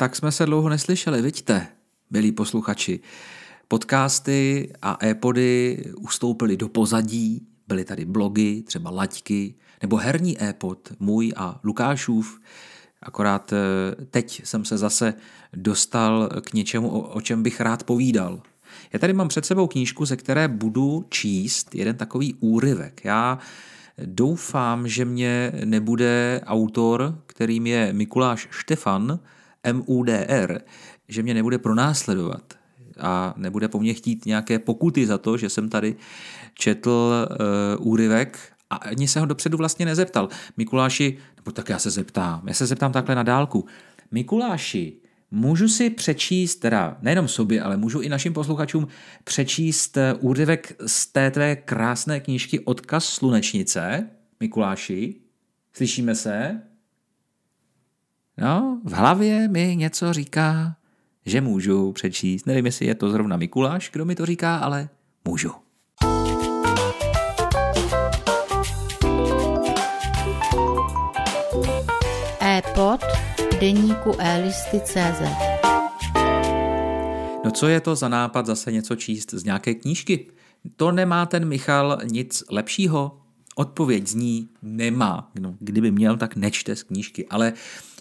Tak jsme se dlouho neslyšeli, vidíte, milí posluchači. Podcasty a e-pody ustoupily do pozadí, byly tady blogy, třeba laťky, nebo herní e-pod, můj a Lukášův. Akorát eh, teď jsem se zase dostal k něčemu, o čem bych rád povídal. Já tady mám před sebou knížku, ze které budu číst jeden takový úryvek. Já doufám, že mě nebude autor, kterým je Mikuláš Štefan, MUDR, že mě nebude pronásledovat a nebude po mně chtít nějaké pokuty za to, že jsem tady četl uh, úryvek a ani se ho dopředu vlastně nezeptal. Mikuláši, nebo tak já se zeptám, já se zeptám takhle na dálku. Mikuláši, můžu si přečíst, teda nejenom sobě, ale můžu i našim posluchačům přečíst eh, úryvek z té tvé krásné knížky Odkaz slunečnice, Mikuláši? Slyšíme se? No, v hlavě mi něco říká, že můžu přečíst. Nevím, jestli je to zrovna Mikuláš, kdo mi to říká, ale můžu. E-pod deníku elisty.cz No co je to za nápad zase něco číst z nějaké knížky? To nemá ten Michal nic lepšího? Odpověď zní nemá. No, kdyby měl, tak nečte z knížky. Ale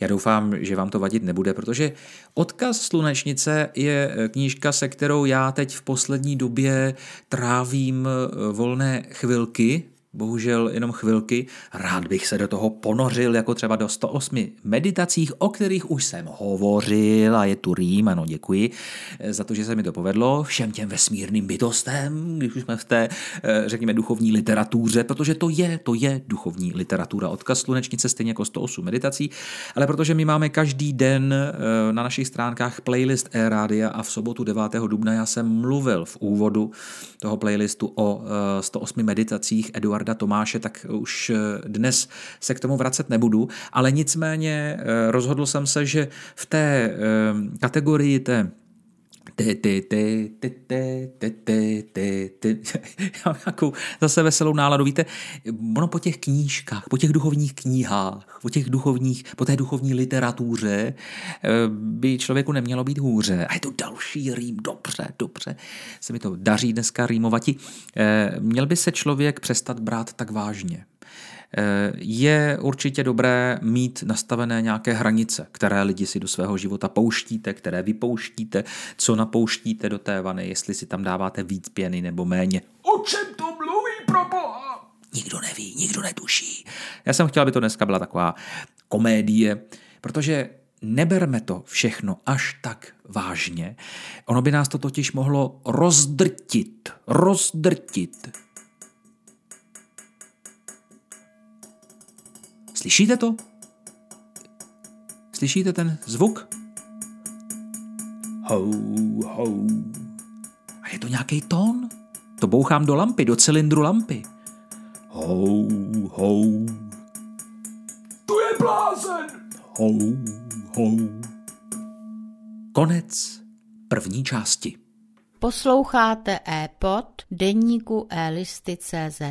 já doufám, že vám to vadit nebude, protože Odkaz slunečnice je knížka, se kterou já teď v poslední době trávím eh, volné chvilky, bohužel jenom chvilky. Rád bych se do toho ponořil, jako třeba do 108 meditacích, o kterých už jsem hovořil a je tu rým, ano, děkuji eh, za to, že se mi to povedlo. Všem těm vesmírným bytostem, když už jsme v té, eh, řekněme, duchovní literatuře, protože to je, to je duchovní literatura. Odkaz slunečnice stejně jako 108 meditací, ale protože my máme každý den eh, na našich stránkách playlist e-rádia a v sobotu 9. dubna já jsem mluvil v úvodu toho playlistu o 108 meditacích Eduard Eduarda Tomáše, tak už eh, dnes se k tomu vracet nebudu, ale nicméně eh, rozhodl jsem se, že v té eh, kategorii té Já mám nějakou zase veselou náladu. Víte, ono po těch knížkách, po těch duchovních knihách, po těch duchovních, po té duchovní literatuře by člověku nemělo být hůře. A je to další rým, dobře, dobře. Se mi to daří dneska rýmovati. Měl by se člověk přestat brát tak vážně. Eh, je určitě dobré mít nastavené nějaké hranice, které lidi si do svého života pouštíte, které vypouštíte, co napouštíte do té vany, jestli si tam dáváte víc pěny nebo méně. O čem to mluví pro boha? Nikdo neví, nikdo netuší. Já jsem chtěl, aby to dneska byla taková komédie, protože neberme to všechno až tak vážně. Ono by nás to totiž mohlo rozdrtit, rozdrtit Slyšíte to? Slyšíte ten zvuk? Hou, hou. A je to nějaký tón? To bouchám do lampy, do cylindru lampy. Hou, hou. To je blázen! Hou, hou. Konec první části. Posloucháte e-pod deníku elisty.cz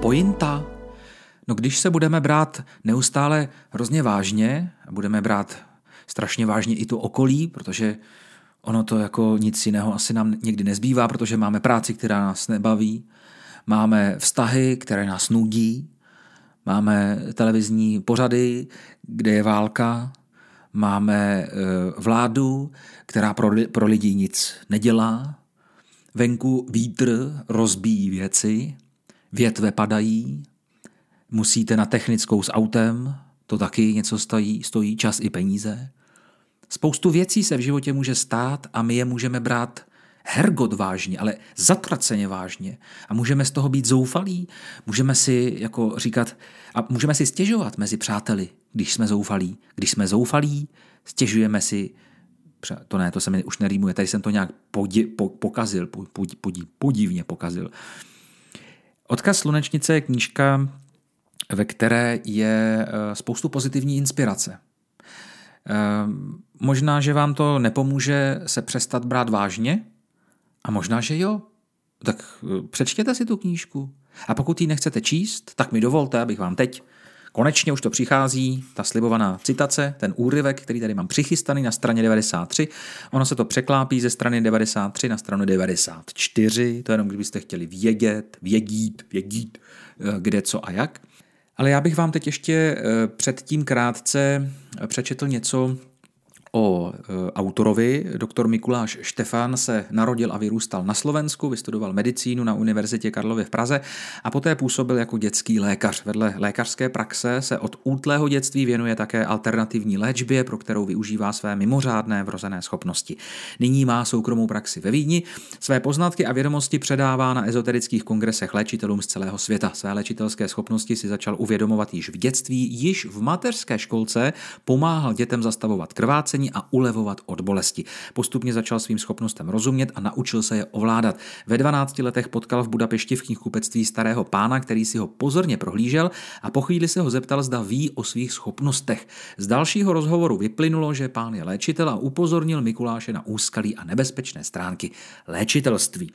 pointa? No když se budeme brát neustále hrozně vážně, budeme brát strašně vážně i to okolí, protože ono to jako nic jiného asi nám někdy nezbývá, protože máme práci, která nás nebaví, máme vztahy, které nás nudí, máme televizní pořady, kde je válka, máme e, vládu, která pro, pro lidi nic nedělá, venku vítr rozbíjí věci, větve padají, musíte na technickou s autem, to taky něco stojí, stojí čas i peníze. Spoustu věcí se v životě může stát a my je můžeme brát hergot vážně, ale zatraceně vážně. A můžeme z toho být zoufalí, můžeme si jako říkat, a můžeme si stěžovat mezi přáteli, když jsme zoufalí. Když jsme zoufalí, stěžujeme si, to ne, to se mi už nerýmuje, tady jsem to nějak podi, po, pokazil, pod, pod, podivně pokazil. Odkaz slunečnice je knížka, ve které je eh, spoustu pozitivní inspirace. Eh, možná, že vám to nepomůže se přestat brát vážně, a možná, že jo. Tak eh, přečtěte si tu knížku. A pokud ji nechcete číst, tak mi dovolte, abych vám teď Konečně už to přichází, ta slibovaná citace, ten úryvek, který tady mám přichystaný na straně 93. Ono se to překlápí ze strany 93 na stranu 94, to jenom kdybyste chtěli vědět, vědít, vědít, eh, kde, co a jak. Ale já bych vám teď ještě eh, předtím krátce přečetl něco O e, autorovi, doktor Mikuláš Štefan se narodil a vyrůstal na Slovensku, vystudoval medicínu na Univerzitě Karlově v Praze a poté působil jako dětský lékař. Vedle lékařské praxe se od útlého dětství věnuje také alternativní léčbě, pro kterou využívá své mimořádné vrozené schopnosti. Nyní má soukromou praxi ve Vídni, své poznatky a vědomosti předává na ezoterických kongresech léčitelům z celého světa. Své léčitelské schopnosti si začal uvědomovat již v dětství, již v mateřské školce pomáhal dětem zastavovat krvácení a ulevovat od bolesti. Postupně začal svým schopnostem rozumět a naučil se je ovládat. Ve 12 letech potkal v Budapešti v knihkupectví starého pána, který si ho pozorně prohlížel a po chvíli se ho zeptal, zda ví o svých schopnostech. Z dalšího rozhovoru vyplynulo, že pán je léčitel a upozornil Mikuláše na úskalí a nebezpečné stránky léčitelství.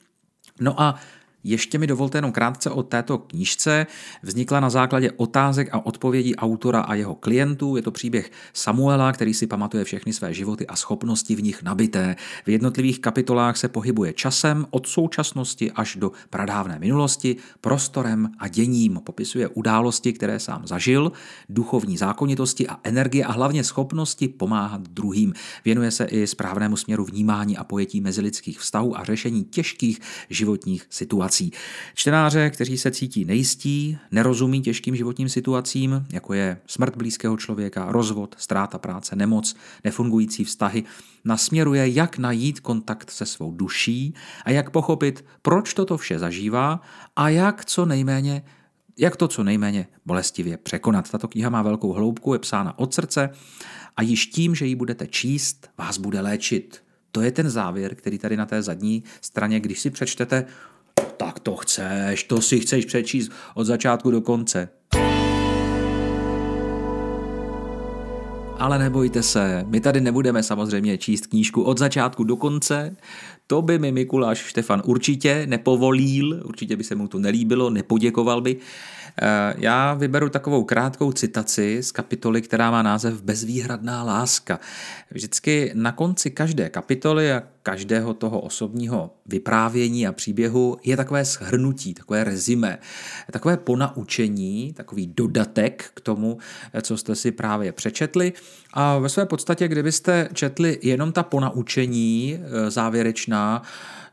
No a ještě mi dovolte jenom krátce o této knížce. Vznikla na základě otázek a odpovědí autora a jeho klientů. Je to příběh Samuela, který si pamatuje všechny své životy a schopnosti v nich nabité. V jednotlivých kapitolách se pohybuje časem od současnosti až do pradávné minulosti, prostorem a děním. Popisuje události, které sám zažil, duchovní zákonitosti a energie a hlavně schopnosti pomáhat druhým. Věnuje se i správnému směru vnímání a pojetí mezilidských vztahů a řešení těžkých životních situací situací. Čtenáře, kteří se cítí nejistí, nerozumí těžkým životním situacím, jako je smrt blízkého člověka, rozvod, ztráta práce, nemoc, nefungující vztahy, nasměruje, jak najít kontakt se svou duší a jak pochopit, proč toto vše zažívá a jak co nejméně jak to co nejméně bolestivě překonat. Tato kniha má velkou hloubku, je psána od srdce a již tím, že ji budete číst, vás bude léčit. To je ten závěr, který tady na té zadní straně, když si přečtete, to chceš, to si chceš přečíst od začátku do konce. Ale nebojte se, my tady nebudeme samozřejmě číst knížku od začátku do konce. To by mi Mikuláš Štefan určitě nepovolil, určitě by se mu to nelíbilo, nepoděkoval by. Eh, já vyberu takovou krátkou citaci z kapitoly, která má název Bezvýhradná láska. Vždycky na konci každé kapitoly a každého toho osobního vyprávění a příběhu je takové shrnutí, takové rezime, takové ponaučení, takový dodatek k tomu, co jste si právě přečetli. A ve své podstatě, kdybyste četli jenom ta ponaučení eh, závěrečná,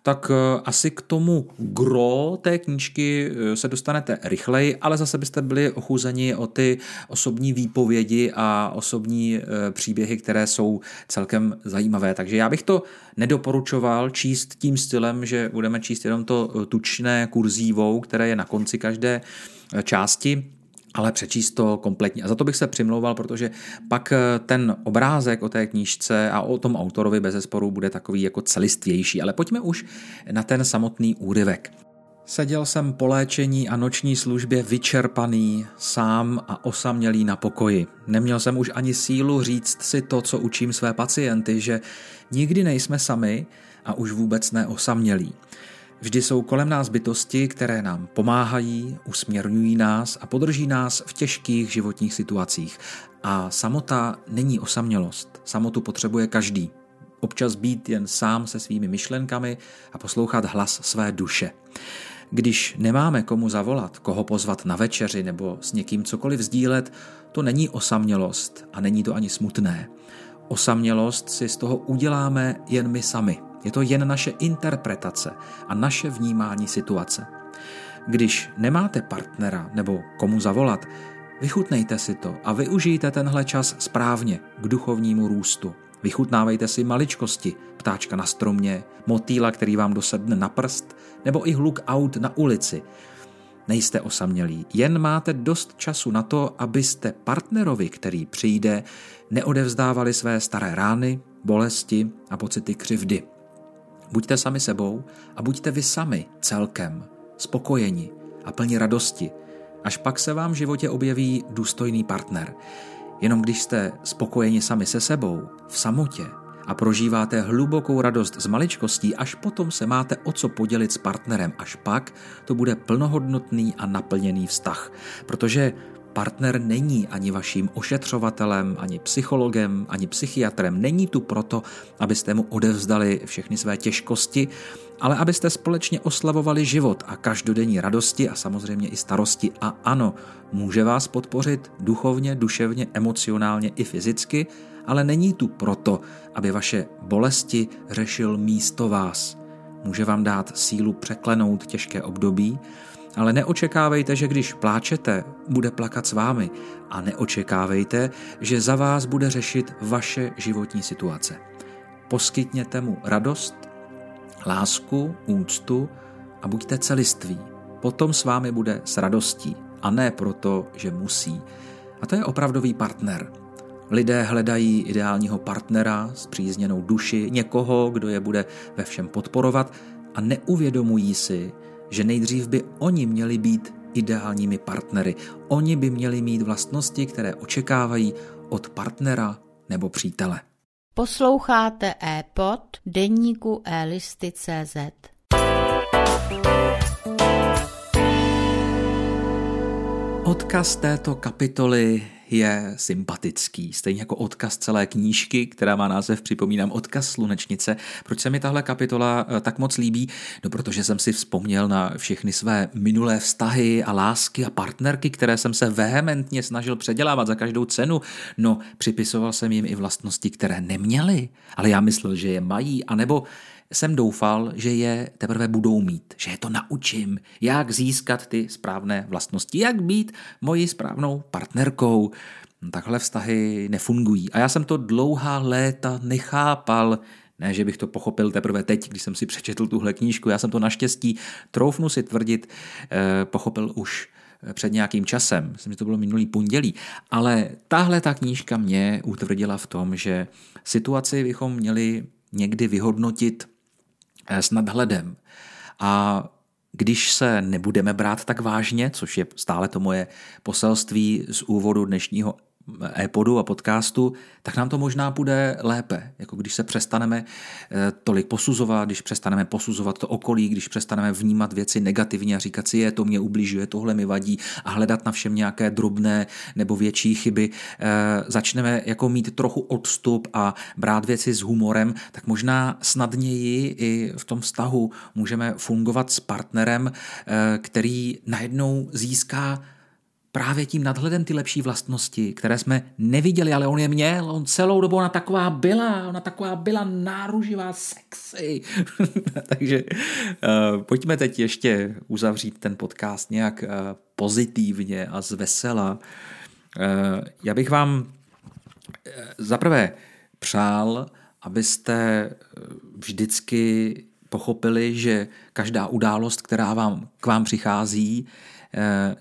tak eh, asi k tomu gro té knížky eh, se dostanete rychleji, ale zase byste byli ochuzeni o ty osobní výpovědi a osobní eh, příběhy, které jsou celkem zajímavé. Takže já bych to nedoporučoval číst tím stylem, že budeme číst jenom to tučné kurzívou, které je na konci každé části, ale přečíst to kompletně. A za to bych se přimlouval, protože pak eh, ten obrázek o té knížce a o tom autorovi bez zesporu bude takový jako celistvější. Ale pojďme už na ten samotný úryvek. Seděl jsem po léčení a noční službě vyčerpaný, sám a osamělý na pokoji. Neměl jsem už ani sílu říct si to, co učím své pacienty, že nikdy nejsme sami a už vůbec neosamělí. Vždy jsou kolem nás bytosti, které nám pomáhají, usměrňují nás a podrží nás v těžkých životních situacích. A samota není osamělost. Samotu potřebuje každý. Občas být jen sám se svými myšlenkami a poslouchat hlas své duše. Když nemáme komu zavolat, koho pozvat na večeři nebo s někým cokoliv sdílet, to není osamělost a není to ani smutné. Osamělost si z toho uděláme jen my sami – je to jen naše interpretace a naše vnímání situace. Když nemáte partnera nebo komu zavolat, vychutnejte si to a využijte tenhle čas správně k duchovnímu růstu. Vychutnávejte si maličkosti, ptáčka na stromě, motýla, který vám dosedne na prst, nebo i hluk aut na ulici. Nejste osamělí, jen máte dost času na to, abyste partnerovi, který přijde, neodevzdávali své staré rány, bolesti a pocity křivdy. Buďte sami sebou a buďte vy sami celkem, spokojeni a plni radosti, až pak se vám v životě objeví důstojný partner. Jenom když jste spokojeni sami se sebou, v samotě a prožíváte hlubokou radost z maličkostí, až potom se máte o co podělit s partnerem, až pak to bude plnohodnotný a naplněný vztah. Protože Partner není ani vaším ošetřovatelem, ani psychologem, ani psychiatrem. Není tu proto, abyste mu odevzdali všechny své těžkosti, ale abyste společně oslavovali život a každodenní radosti a samozřejmě i starosti. A ano, může vás podpořit duchovně, duševně, emocionálně i fyzicky, ale není tu proto, aby vaše bolesti řešil místo vás. Může vám dát sílu překlenout těžké období, ale neočekávejte, že když pláčete, bude plakat s vámi a neočekávejte, že za vás bude řešit vaše životní situace. Poskytněte mu radost, lásku, úctu a buďte celiství. Potom s vámi bude s radostí a ne proto, že musí. A to je opravdový partner. Lidé hledají ideálního partnera s přízněnou duši, někoho, kdo je bude ve všem podporovat a neuvědomují si, že nejdřív by oni měli být ideálními partnery. Oni by měli mít vlastnosti, které očekávají od partnera nebo přítele. Posloucháte e-pod denníku e-listy.cz. Odkaz této kapitoly je sympatický, stejně jako odkaz celé knížky, která má název, připomínám, odkaz slunečnice. Proč se mi tahle kapitola eh, tak moc líbí? No, protože jsem si vzpomněl na všechny své minulé vztahy a lásky a partnerky, které jsem se vehementně snažil předělávat za každou cenu. No, připisoval jsem jim i vlastnosti, které neměly, ale já myslel, že je mají, anebo jsem doufal, že je teprve budou mít, že je to naučím, jak získat ty správné vlastnosti, jak být mojí správnou partnerkou. Takhle vztahy nefungují. A já jsem to dlouhá léta nechápal, ne, že bych to pochopil teprve teď, když jsem si přečetl tuhle knížku. Já jsem to naštěstí, troufnu si tvrdit, eh, pochopil už před nějakým časem. Myslím, že to bylo minulý pondělí. Ale tahle ta knížka mě utvrdila v tom, že situaci bychom měli někdy vyhodnotit Eh, s nadhledem. A když se nebudeme brát tak vážně, což je stále to moje poselství z úvodu dnešního e-podu a podcastu, tak nám to možná bude lépe. Jako když se přestaneme eh, tolik posuzovat, když přestaneme posuzovat to okolí, když přestaneme vnímat věci negativně a říkat si, je to mě ubližuje, tohle mi vadí a hledat na všem nějaké drobné nebo větší chyby, eh, začneme jako mít trochu odstup a brát věci s humorem, tak možná snadněji i v tom vztahu můžeme fungovat s partnerem, eh, který najednou získá právě tím nadhledem ty lepší vlastnosti, které jsme neviděli, ale on je měl, on celou dobu ona taková byla, ona taková byla náruživá, sexy. Takže uh, pojďme teď ještě uzavřít ten podcast nějak uh, pozitivně a zvesela. Uh, já bych vám uh, zaprvé přál, abyste vždycky pochopili, že každá událost, která vám k vám přichází, Eh,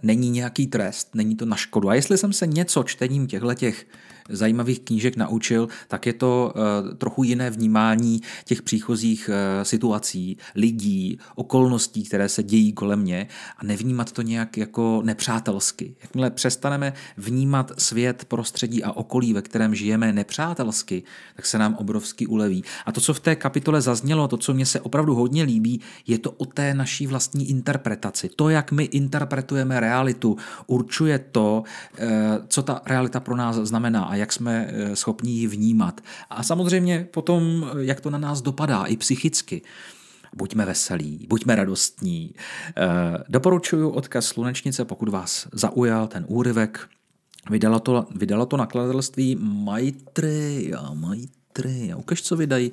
není nějaký trest, není to na škodu. A jestli jsem se něco čtením těchto těch zajímavých knížek naučil, tak je to eh, trochu jiné vnímání těch příchozích eh, situací, lidí, okolností, které se dějí kolem mě a nevnímat to nějak jako nepřátelsky. Jakmile přestaneme vnímat svět, prostředí a okolí, ve kterém žijeme nepřátelsky, tak se nám obrovsky uleví. A to, co v té kapitole zaznělo, to, co mě se opravdu hodně líbí, je to o té naší vlastní interpretaci. To, jak my interpretujeme realitu, určuje to, eh, co ta realita pro nás znamená. A jak jsme eh, schopni ji vnímat. A samozřejmě potom, eh, jak to na nás dopadá i psychicky. Buďme veselí, buďme radostní. Eh, doporučuji odkaz Slunečnice, pokud vás zaujal ten úryvek. Vydalo to, vydalo to nakladatelství Maitreya, Maitreya. Ukaž, co vydají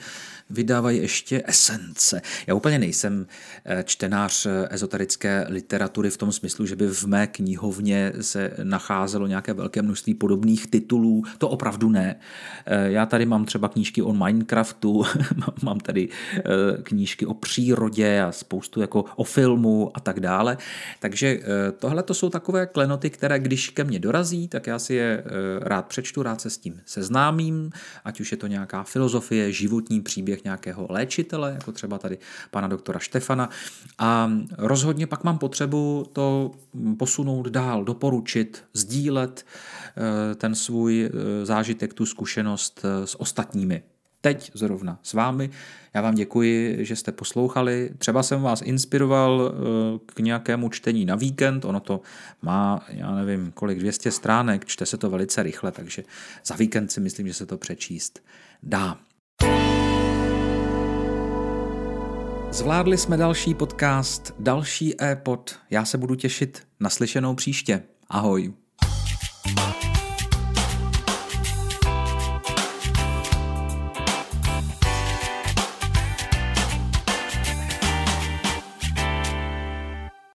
vydávají ještě esence. Já úplně nejsem eh, čtenář eh, ezoterické literatury v tom smyslu, že by v mé knihovně se nacházelo nějaké velké množství podobných titulů. To opravdu ne. Eh, já tady mám třeba knížky o Minecraftu, mám tady knížky o přírodě a spoustu jako o filmu a tak dále. Takže tohle to jsou takové klenoty, které když ke mně dorazí, tak já si je rád přečtu, rád se s tím seznámím, ať už je to nějaká filozofie, životní příběh, příběh nějakého léčitele, jako třeba tady pana doktora Štefana. A rozhodně pak mám potřebu to posunout dál, doporučit, sdílet eh, ten svůj eh, zážitek, tu zkušenost eh, s ostatními. Teď zrovna s vámi. Já vám děkuji, že jste poslouchali. Třeba jsem vás inspiroval eh, k nějakému čtení na víkend. Ono to má, já nevím, kolik 200 stránek, čte se to velice rychle, takže za víkend si myslím, že se to přečíst dá. Zvládli jsme další podcast, další e-pod. Já se budu těšit na slyšenou příště. Ahoj. thank you